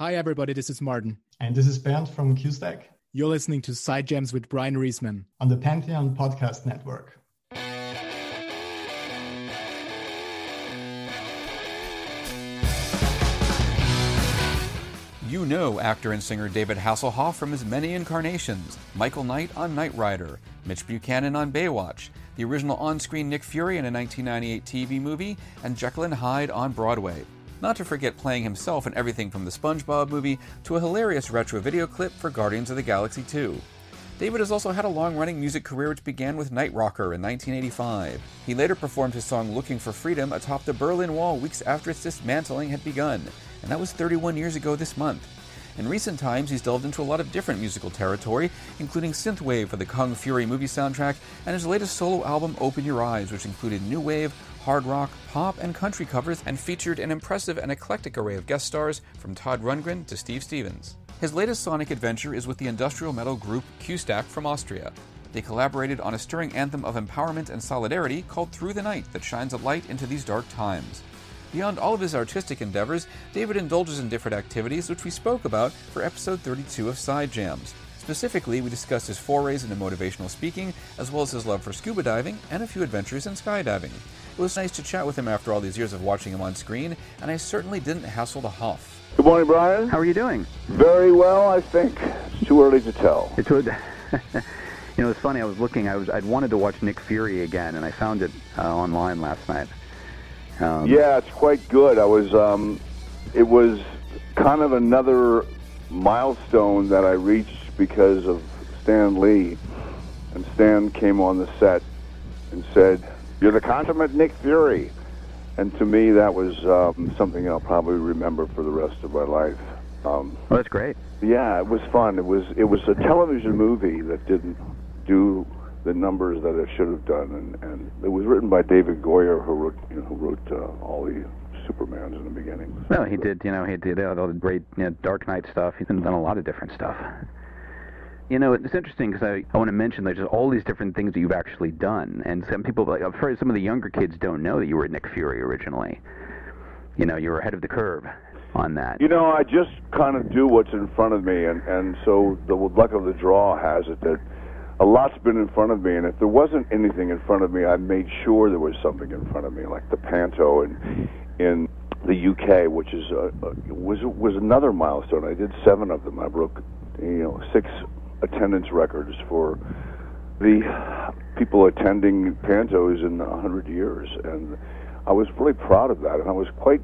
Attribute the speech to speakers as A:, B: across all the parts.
A: Hi, everybody. This is Martin.
B: And this is Bernd from QStack.
A: You're listening to Side Jams with Brian Reisman
B: on the Pantheon Podcast Network.
C: You know actor and singer David Hasselhoff from his many incarnations Michael Knight on Knight Rider, Mitch Buchanan on Baywatch, the original on screen Nick Fury in a 1998 TV movie, and Jekyll and Hyde on Broadway. Not to forget playing himself in everything from the SpongeBob movie to a hilarious retro video clip for Guardians of the Galaxy 2. David has also had a long running music career which began with Night Rocker in 1985. He later performed his song Looking for Freedom atop the Berlin Wall weeks after its dismantling had begun and that was 31 years ago this month. In recent times, he's delved into a lot of different musical territory, including synthwave for the Kung Fury movie soundtrack and his latest solo album, Open Your Eyes, which included new wave, hard rock, pop, and country covers and featured an impressive and eclectic array of guest stars from Todd Rundgren to Steve Stevens. His latest sonic adventure is with the industrial metal group QStack from Austria. They collaborated on a stirring anthem of empowerment and solidarity called Through the Night that shines a light into these dark times. Beyond all of his artistic endeavors, David indulges in different activities, which we spoke about for episode 32 of Side Jams. Specifically, we discussed his forays into motivational speaking, as well as his love for scuba diving and a few adventures in skydiving. It was nice to chat with him after all these years of watching him on screen, and I certainly didn't hassle the huff.
D: Good morning, Brian.
E: How are you doing?
D: Very well, I think. It's too early to tell.
E: It's you know, it's funny. I was looking. I was. I'd wanted to watch Nick Fury again, and I found it uh, online last night.
D: Um, yeah, it's quite good. I was, um, it was kind of another milestone that I reached because of Stan Lee. And Stan came on the set and said, "You're the consummate Nick Fury." And to me, that was um, something I'll probably remember for the rest of my life.
E: Um, well, that's great.
D: Yeah, it was fun. It was it was a television movie that didn't do the numbers that it should have done. And, and it was written by David Goyer, who wrote you know, who wrote uh, all the Supermans in the beginning.
E: Well, he did. You know, he did all the great you know, Dark Knight stuff. He's done a lot of different stuff. You know, it's interesting because I, I want to mention there's just all these different things that you've actually done, and some people, like I'm afraid some of the younger kids don't know that you were Nick Fury originally. You know, you were ahead of the curve on that.
D: You know, I just kind of do what's in front of me, and and so the luck of the draw has it that a lot's been in front of me, and if there wasn't anything in front of me, I made sure there was something in front of me, like the Panto in in the UK, which is a, a, was was another milestone. I did seven of them. I broke, you know, six attendance records for the people attending Pantos in a hundred years, and I was really proud of that, and I was quite.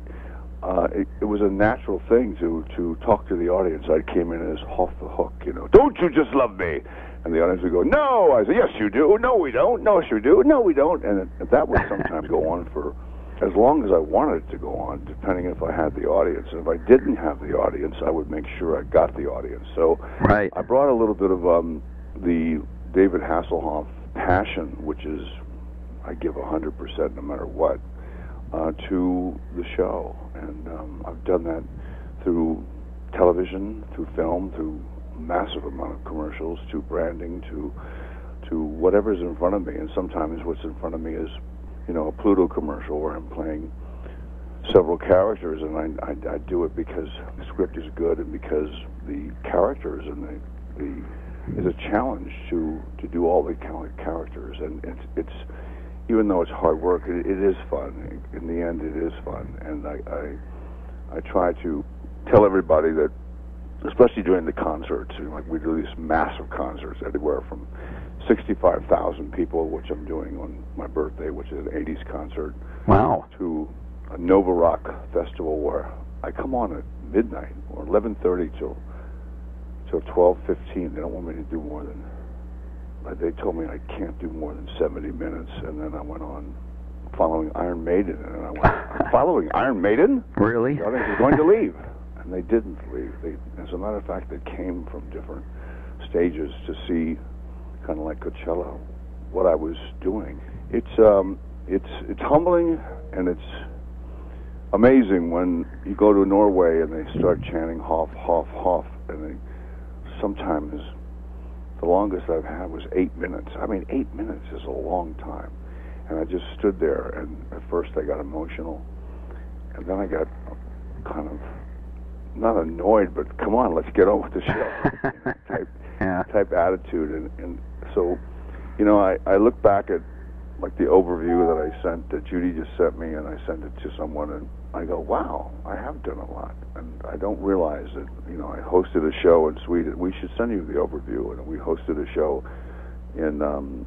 D: Uh, it, it was a natural thing to to talk to the audience. I came in as off the hook, you know. Don't you just love me? And the audience would go, "No." I said, "Yes, you do." "No, we don't." "No, you do." "No, we don't." And it, that would sometimes go on for as long as I wanted it to go on, depending if I had the audience. And if I didn't have the audience, I would make sure I got the audience. So
E: right.
D: I brought a little bit of um, the David Hasselhoff passion, which is I give 100% no matter what, uh, to the show. And um, I've done that through television, through film, through massive amount of commercials to branding to to whatever's in front of me. And sometimes what's in front of me is, you know, a Pluto commercial where I'm playing several characters, and I, I, I do it because the script is good and because the characters and the the is a challenge to to do all the characters, and it's it's even though it's hard work, it, it is fun. In the end, it is fun, and I I, I try to tell everybody that especially during the concerts. Like we do these massive concerts, anywhere from 65,000 people, which I'm doing on my birthday, which is an 80s concert.
E: Wow.
D: To a Nova Rock festival where I come on at midnight or 11:30 till till 12:15. They don't want me to do more than. They told me I can't do more than 70 minutes, and then I went on following Iron Maiden, and I went following Iron Maiden.
E: Really?
D: The audience is going to leave and they didn't leave. They, as a matter of fact, they came from different stages to see, kind of like Coachella, what I was doing. It's um, it's it's humbling and it's amazing when you go to Norway and they start chanting Hoff, Hoff, Hoff, and they sometimes the longest I've had was eight minutes. I mean, eight minutes is a long time, and I just stood there and at first I got emotional, and then I got kind of not annoyed, but come on, let's get on with the show you know, type
E: yeah.
D: type attitude. And and so, you know, I I look back at like the overview that I sent that Judy just sent me, and I sent it to someone, and I go, wow, I have done a lot, and I don't realize that. You know, I hosted a show in Sweden. We should send you the overview, and we hosted a show in. um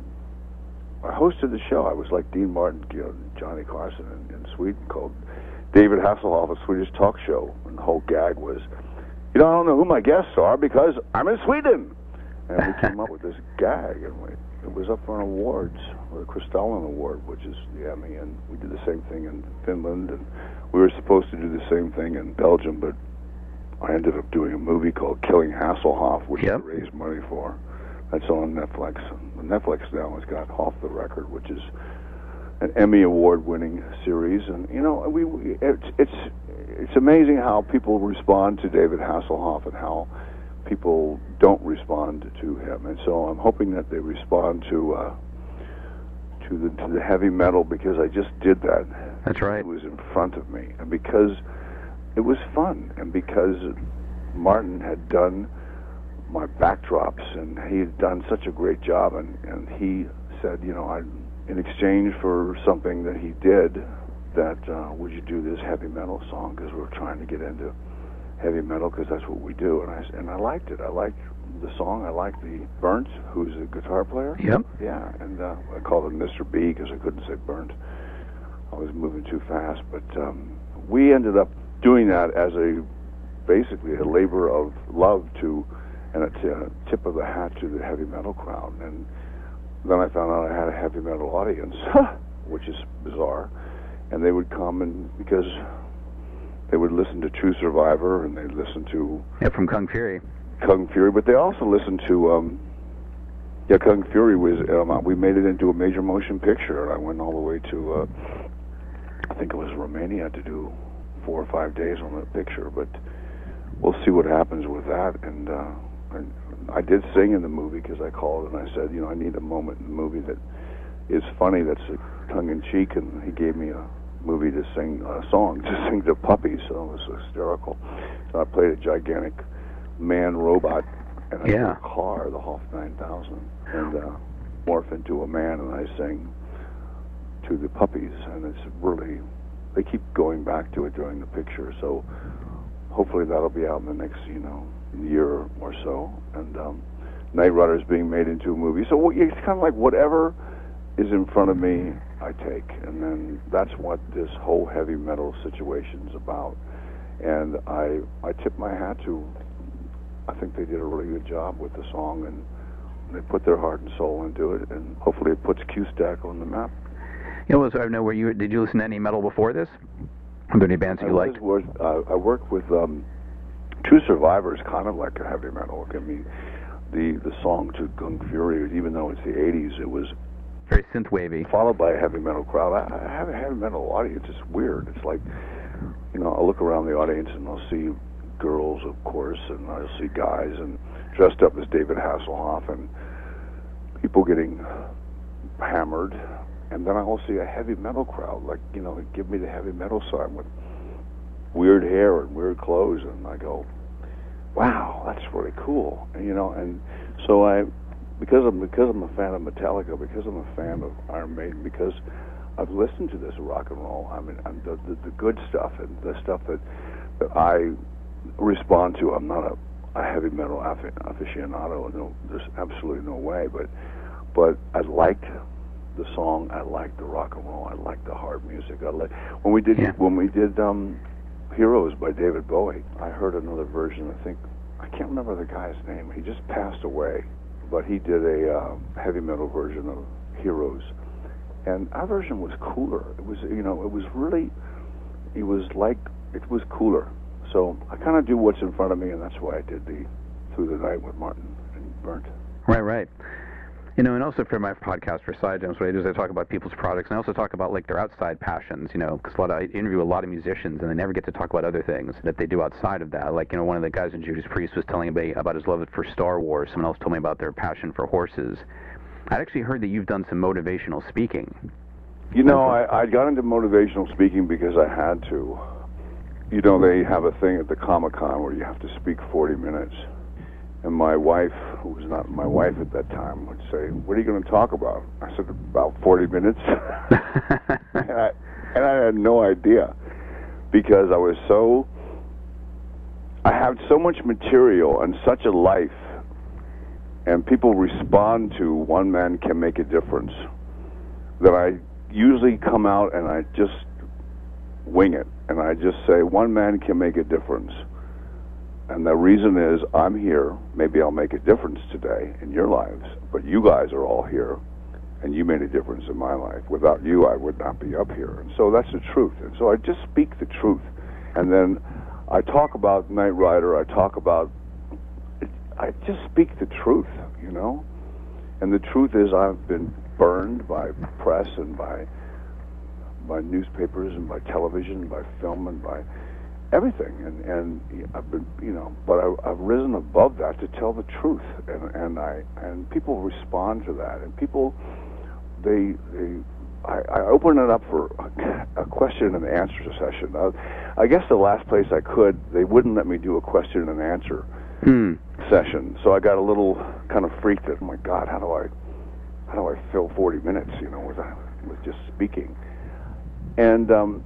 D: I hosted the show. I was like Dean Martin, you know, Johnny Carson in, in Sweden, called David Hasselhoff, a Swedish talk show, and the whole gag was, you know, I don't know who my guests are because I'm in Sweden, and we came up with this gag, and we, it was up for an awards, the Kristallen Award, which is the Emmy, and we did the same thing in Finland, and we were supposed to do the same thing in Belgium, but I ended up doing a movie called Killing Hasselhoff, which
E: Yep.
D: we raised money for. That's on Netflix. Netflix now has got Off the Record, which is an Emmy award-winning series, and you know, we, we it's it's it's amazing how people respond to David Hasselhoff and how people don't respond to him. And so I'm hoping that they respond to uh, to the to the heavy metal because I just did that.
E: That's right.
D: It was in front of me, and because it was fun, and because Martin had done my backdrops, and he had done such a great job, and and he said, you know, I in exchange for something that he did, that uh, would you do this heavy metal song because we're trying to get into heavy metal because that's what we do, and I and I liked it. I liked the song. I liked the Bernd, who's a guitar player.
E: Yep.
D: Yeah, and uh, I called him Mr. B because I couldn't say Bernd. I was moving too fast, but um, we ended up doing that as a basically a labor of love to and a t- a tip of the hat to the heavy metal crowd. And then I found out I had a heavy metal audience, which is bizarre. And they would come and because they would listen to True Survivor and they'd listen to
E: Yeah, from Kung Fury.
D: Kung Fury, but they also listened to um yeah, Kung Fury was um, we made it into a major motion picture and I went all the way to uh I think it was Romania to do four or five days on the picture, but we'll see what happens with that and uh and I did sing in the movie because I called and I said, you know, I need a moment in the movie that is funny, that's tongue in cheek, and he gave me a movie to sing a song to sing to puppies, so it was hysterical. So I played a gigantic man robot and I
E: Yeah.
D: a car, the Hoff 9000, and uh, morph into a man, and I sing to the puppies, and it's really they keep going back to it during the picture, so hopefully that'll be out in the next you know year or so, and um, Knight Rider is being made into a movie, so it's kind of like whatever is in front of me, I take, and then that's what this whole heavy metal situation's about. And I I tip my hat to. I think they did a really good job with the song, and they put their heart and soul into it, and hopefully it puts Q-Stack on the map.
E: You know, so I know where you did you listen to any metal before this? Are there any bands
D: I
E: you liked?
D: was, was uh, I worked with um, True Survivors, kind of like a heavy metal. I mean, the the song to Kung Fury, even though it's the '80s, it was
E: Very synth wavy.
D: followed by a heavy metal crowd. I, I have a heavy metal audience. It's weird. It's like, you know, I'll look around the audience and I'll see girls, of course, and I'll see guys and dressed up as David Hasselhoff and people getting hammered. And then I'll see a heavy metal crowd, like, you know, give me the heavy metal sign with weird hair and weird clothes. And I go, wow, that's really cool. You know, and so I, because I'm because I'm a fan of Metallica, because I'm a fan of Iron Maiden, because I've listened to this rock and roll. I mean, I'm the, the the good stuff and the stuff that that I respond to. I'm not a, a heavy metal aficionado. No, there's absolutely no way. But but I liked the song. I liked the rock and roll. I liked the hard music. I like when we did
E: Yeah.
D: when we did um, Heroes by David Bowie. I heard another version. I think I can't remember the guy's name. He just passed away, but he did a uh, heavy metal version of Heroes, and our version was cooler. It was you know it was really it was like it was cooler. So I kind of do what's in front of me, and that's why I did the Through the Night with Martin and Bernd.
E: Right, right. You know, and also for my podcast for Side Jams, what I do is I talk about people's products, and I also talk about like their outside passions. You know, because a lot of, I interview a lot of musicians, and they never get to talk about other things that they do outside of that. Like you know, one of the guys in Judas Priest was telling me about his love for Star Wars. Someone else told me about their passion for horses. I'd actually heard that you've done some motivational speaking.
D: You know, I, I got into motivational speaking because I had to. you know, they have a thing at the Comic Con where you have to speak 40 minutes. And my wife, who was not my wife at that time, would say, What are you going to talk about? I said, About 40 minutes. and, I, and I had no idea because I was so. I had so much material and such a life, and people respond to one man can make a difference that I usually come out and I just wing it and I just say one man can make a difference. And the reason is I'm here. Maybe I'll make a difference today in your lives, but you guys are all here and you made a difference in my life. Without you, I would not be up here. And so that's the truth. And so I just speak the truth. And then I talk about Knight Rider. I talk about, I just speak the truth, you know? And the truth is I've been burned by press and by by newspapers and by television and by film and by everything and and I've been you know but I, I've risen above that to tell the truth and and I and people respond to that and people they they I, I open it up for a, a question and answer session. Uh, I guess the last place I could, they wouldn't let me do a question and answer
E: Hmm.
D: session. So I got a little kind of freaked. That, oh my God, how do I, how do I fill 40 minutes? You know, with with just speaking, and um,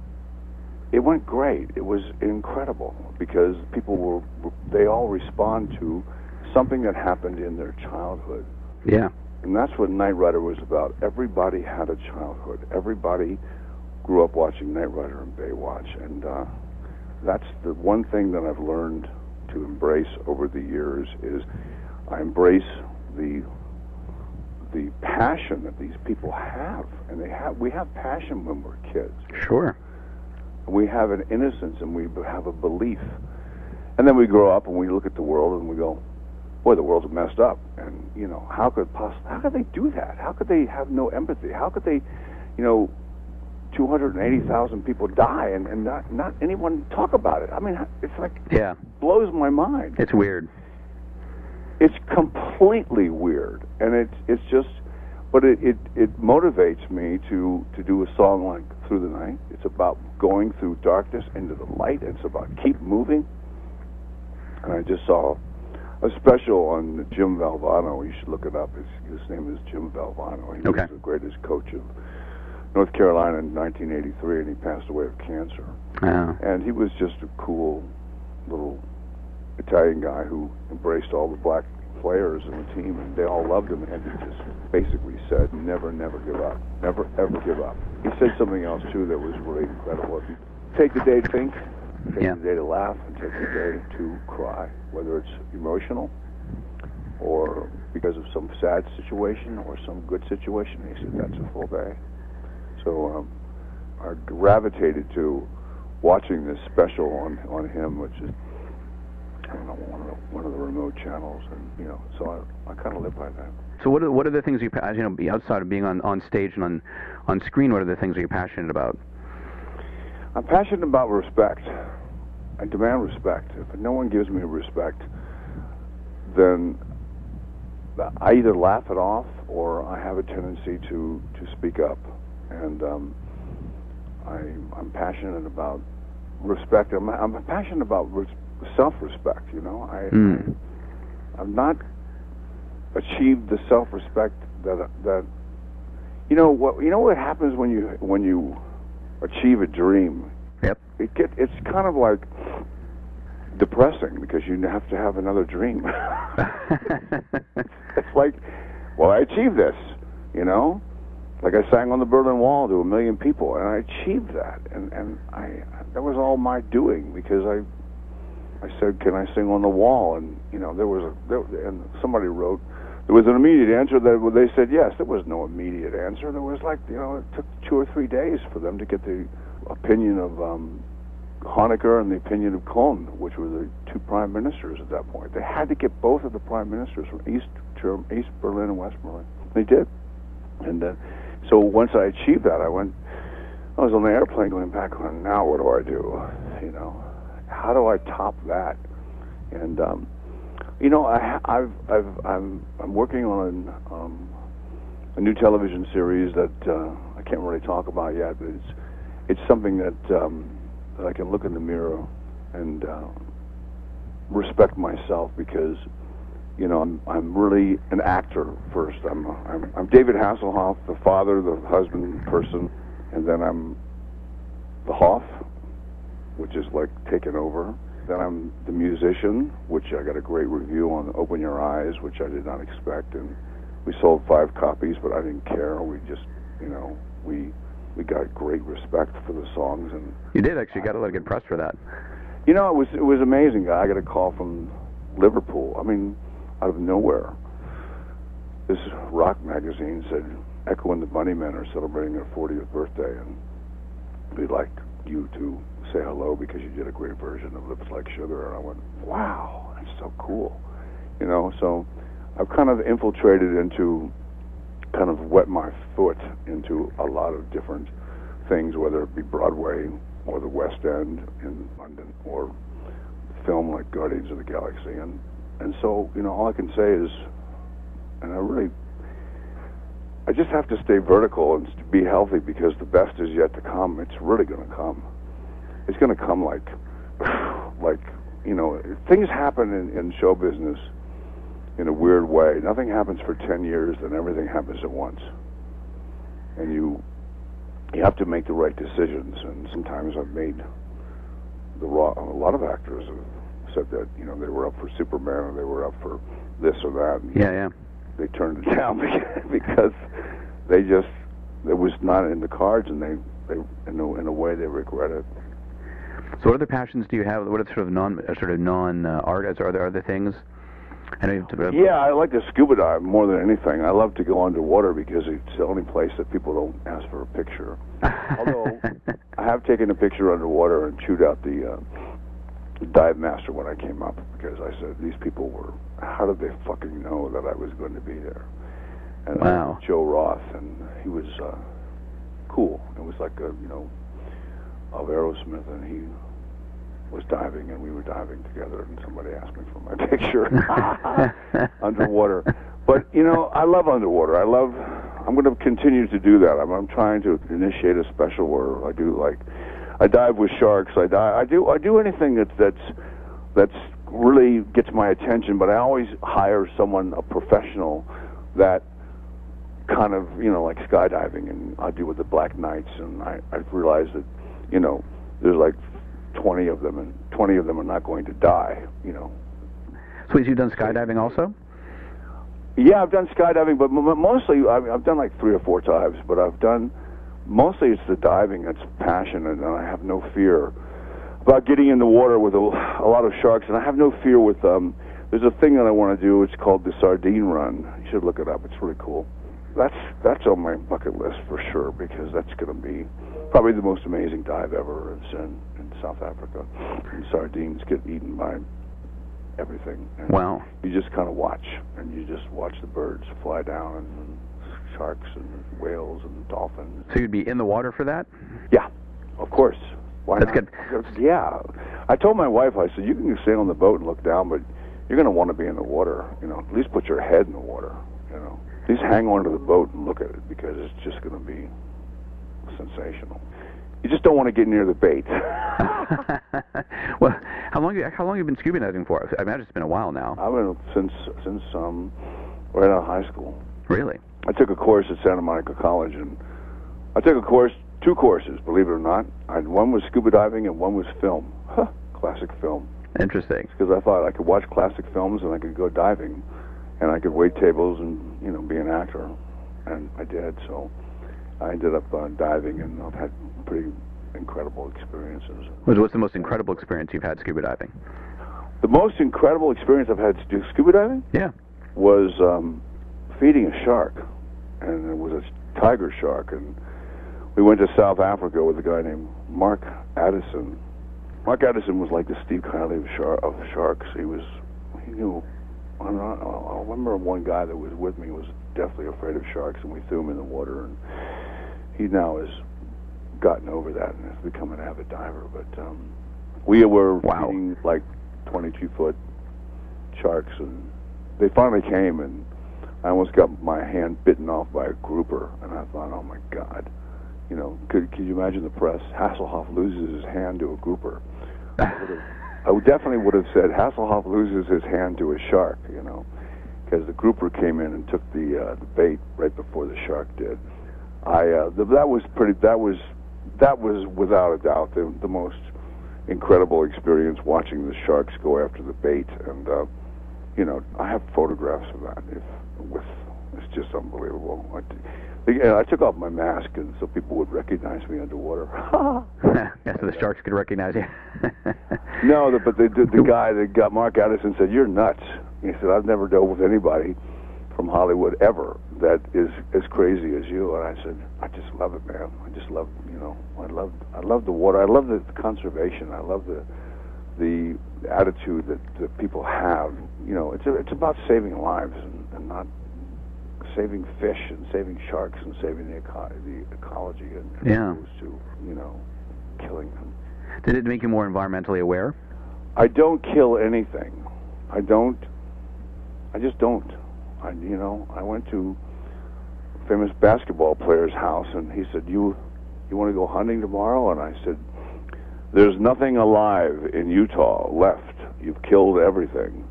D: it went great. It was incredible because people were they all respond to something that happened in their childhood.
E: Yeah.
D: And that's what Knight Rider was about. Everybody had a childhood. Everybody grew up watching Knight Rider and Baywatch, and uh, that's the one thing that I've learned to embrace over the years is I embrace the the passion that these people have, and they have. We have passion when we're kids.
E: Sure.
D: We have an innocence, and we have a belief, and then we grow up and we look at the world and we go, boy, the world's messed up. And you know, how could poss- how could they do that? How could they have no empathy? How could they, you know, 280,000 people die and, and not not anyone talk about it? I mean, it's like
E: Yeah.
D: blows my mind.
E: It's weird.
D: It's completely weird, and it's it's just, but it, it it motivates me to to do a song like Through the Night. It's about going through darkness into the light. It's about keep moving. And I just saw a special on Jim Valvano. You should look it up. His, his name is Jim Valvano. He
E: Okay.
D: was the greatest coach of North Carolina in 1983, and he passed away of cancer.
E: Uh,
D: And he was just a cool little Italian guy who embraced all the black players in the team, and they all loved him. And he just basically said, "Never, never give up. Never, ever give up." He said something else too that was really incredible. Take the day to think, take
E: Yeah.
D: the day to laugh, and take the day to cry, whether it's emotional or because of some sad situation or some good situation. He said that's a full day. So um, I gravitated to watching this special on on him, which is I don't know one of the one of the channels, and you know, so I I kind of live by that.
E: so what are what are the things you pa- you know be- outside of being on on stage and on on screen? What are the things that you're passionate about?
D: I'm passionate about respect. I demand respect. If no one gives me respect, then I either laugh it off or I have a tendency to to speak up. And um, I I'm passionate about respect. I'm I'm passionate about res- self-respect. You know, I.
E: Mm.
D: I've not achieved the self-respect that that you know what you know what happens when you when you achieve a dream.
E: Yep.
D: It get it's kind of like depressing because you have to have another dream. it's like, well, I achieved this, you know. Like I sang on the Berlin Wall to a million people, and I achieved that, and and I that was all my doing because I I said, "Can I sing on the wall?" And you know, there was a there, and somebody wrote there was an immediate answer that they said yes. There was no immediate answer. There was like you know, it took two or three days for them to get the opinion of um, Honecker and the opinion of Kohl, which were the two prime ministers at that point. They had to get both of the prime ministers from East Germ- East Berlin and West Berlin. They did, and uh, so once I achieved that, I went. I was on the airplane going back on. Now what do I do? You know, how do I top that? And um, you know, I, I've, I've, I'm, I'm working on um, a new television series that uh, I can't really talk about yet, but it's, it's something that um, that I can look in the mirror and uh, respect myself because you know I'm I'm really an actor first. I'm I'm, I'm David Hasselhoff, the father, the husband, person, and then I'm the Hoff, which is like taking over. Then I'm the musician, which I got a great review on Open Your Eyes, which I did not expect, and we sold five copies, but I didn't care. We just, you know, we we got great respect for the songs, and
E: You did actually got a lot of good press for that.
D: you know, it was it was amazing. Guy I got a call from Liverpool. I mean, out of nowhere. This rock magazine said Echo and the Bunnymen are celebrating their 40th birthday, and we'd like you to say hello because you did a great version of Lips Like Sugar. And I went, wow, that's so cool. You know, so I've kind of infiltrated into, kind of wet my foot into a lot of different things, whether it be Broadway or the West End in London or film like Guardians of the Galaxy. And, and so, you know, all I can say is, and I really, I just have to stay vertical and be healthy because the best is yet to come. It's really going to come. It's going to come like, like, you know, things happen in, in show business in a weird way. Nothing happens for 10 years, then everything happens at once. And you, you have to make the right decisions. And sometimes I've made the raw, a lot of actors have said that, you know, they were up for Superman or they were up for this or that. And
E: Yeah, yeah.
D: they turned it down because they just it was not in the cards, and they they in a, in a way they regret it.
E: So what other passions do you have? What are sort of non uh, sort of non uh, artists? Are there other things? I know to,
D: Yeah, I like to scuba dive more than anything. I love to go underwater because it's the only place that people don't ask for a picture. Although I have taken a picture underwater and chewed out the uh, dive master when I came up because I said these people were. How did they fucking know that I was going to be there? And uh,
E: Wow.
D: Joe Roth, and he was uh, cool. It was like a you know of Aerosmith, and he was diving, and we were diving together, and somebody asked me for my picture underwater. But you know, I love underwater. I love. I'm going to continue to do that. I'm, I'm trying to initiate a special where I do like, I dive with sharks. I dive. I do. I do anything that's that's that's really gets my attention. But I always hire someone, a professional, that kind of you know like skydiving, and I do with the Black Knights, and I I've realized that you know there's like 20 of them, and 20 of them are not going to die. You know,
E: so have you've done skydiving also?
D: Yeah, I've done skydiving, but mostly I've, I've done like three or four times. But I've done mostly it's the diving that's passionate, and I have no fear about getting in the water with a, a lot of sharks. And I have no fear with um. There's a thing that I want to do. It's called the sardine run. You should look it up. It's really cool. That's that's on my bucket list for sure because that's going to be probably the most amazing dive ever. It's in, in South Africa. And sardines get eaten by everything. And
E: Wow.
D: you just kind of watch and you just watch the birds fly down and sharks and whales and dolphins.
E: So you'd be in the water for that?
D: Yeah, of course. Why
E: That's
D: not?
E: good.
D: Yeah, I told my wife. I said you can stay on the boat and look down, but you're going to want to be in the water. You know, at least put your head in the water. You know, at least hang onto the boat and look at it because it's just going to be sensational. You just don't want to get near the bait.
E: well, how long you how long have you been scuba diving for? I imagine it's been a while now.
D: I've been since since um right out of high school.
E: Really?
D: I took a course at Santa Monica College, and I took a course, two courses, believe it or not. I, one was scuba diving, and one was film, huh, classic film.
E: Interesting.
D: Because I thought I could watch classic films, and I could go diving, and I could wait tables, and you know, be an actor, and I did. So I ended up uh, diving, and I've had pretty incredible experiences.
E: What's the most incredible experience you've had scuba diving?
D: The most incredible experience I've had to do scuba diving
E: Yeah.
D: was um, feeding a shark, and it was a tiger shark, and we went to South Africa with a guy named Mark Addison. Mark Addison was like the Steve Kiley of, shar- of sharks. He was, he knew. I, don't know, I remember one guy that was with me was deathly afraid of sharks, and we threw him in the water, and he now has gotten over that and has become an avid diver. But um, we were
E: Wow.
D: feeding like 22 foot sharks, and they finally came, and I almost got my hand bitten off by a grouper, and I thought, oh my God, You know, could could you imagine the press? Hasselhoff loses his hand to a grouper. I, would have, I definitely would have said Hasselhoff loses his hand to a shark. You know, because the grouper came in and took the uh, the bait right before the shark did. I uh, th- that was pretty. That was that was without a doubt the the most incredible experience watching the sharks go after the bait and. Uh, you know, I have photographs of that. If with, it's just unbelievable. I, I took off my mask, and so people would recognize me underwater.
E: yeah, so the sharks could recognize you.
D: no, the, but the, the the guy that got Mark Addison said, "You're nuts." He said, "I've never dealt with anybody from Hollywood ever that is as crazy as you." And I said, "I just love it, man. I just love, you know, I love, I love the water. I love the conservation. I love the." the attitude that, that people have. You know, it's a, it's about saving lives and, and not saving fish and saving sharks and saving the, eco- the ecology and
E: yeah.
D: opposed to you know killing them.
E: Did it make you more environmentally aware?
D: I don't kill anything. I don't. I just don't. I you know I went to famous basketball player's house and he said you you want to go hunting tomorrow and I said there's nothing alive in Utah left. You've killed everything.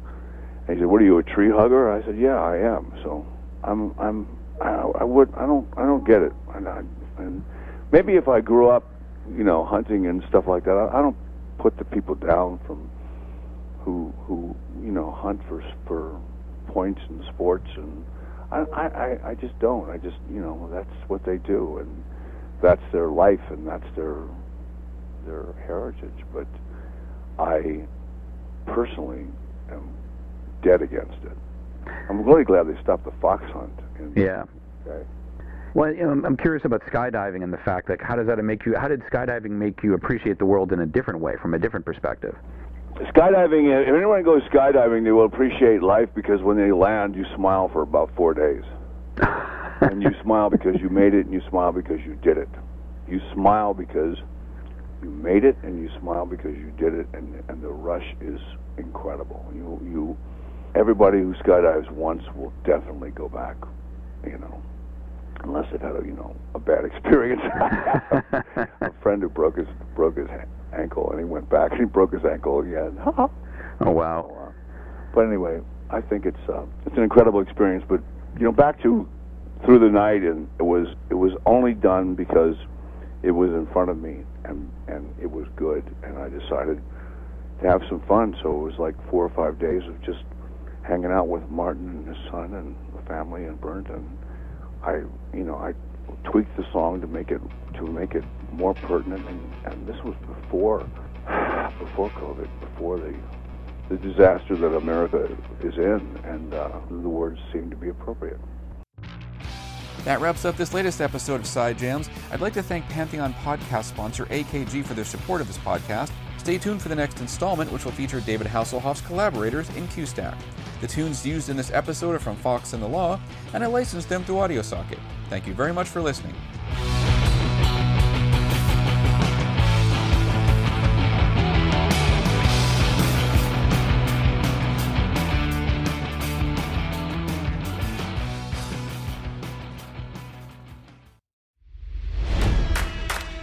D: And he said, "What are you, a tree hugger?" I said, "Yeah, I am." So I'm, I'm, I, I would, I don't, I don't get it. And, I, and maybe if I grew up, you know, hunting and stuff like that, I, I don't put the people down from who, who, you know, hunt for for points and sports, and I, I, I just don't. I just, you know, that's what they do, and that's their life, and that's their their heritage, but I personally am dead against it. I'm really glad they stopped the fox hunt. In,
E: yeah.
D: Okay.
E: Well, you know, I'm curious about skydiving and the fact that how does that make you? How did skydiving make you appreciate the world in a different way, from a different perspective?
D: Skydiving. If anyone goes skydiving, they will appreciate life because when they land, you smile for about four days, and you smile because you made it, and you smile because you did it. You smile because you made it and you smile because you did it and and the rush is incredible you you everybody who skydives once will definitely go back you know unless they've had a you know a bad experience a friend who broke his broke his ankle and he went back. And he broke his ankle. Again
E: oh wow.
D: but anyway i think it's uh, it's an incredible experience but you know back to through the night and it was it was only done because it was in front of me and and it was good and I decided to have some fun. So it was like four or five days of just hanging out with Martin and his son and the family in Burton I you know I tweaked the song to make it to make it more pertinent and, and this was before before COVID before the the disaster that America is in and uh, the words seemed to be appropriate
C: that wraps up this latest episode of Side Jams. I'd like to thank Pantheon podcast sponsor AKG for their support of this podcast. Stay tuned for the next installment, which will feature David Hasselhoff's collaborators in QStack. The tunes used in this episode are from Fox and the Law, and I licensed them through AudioSocket. Thank you very much for listening.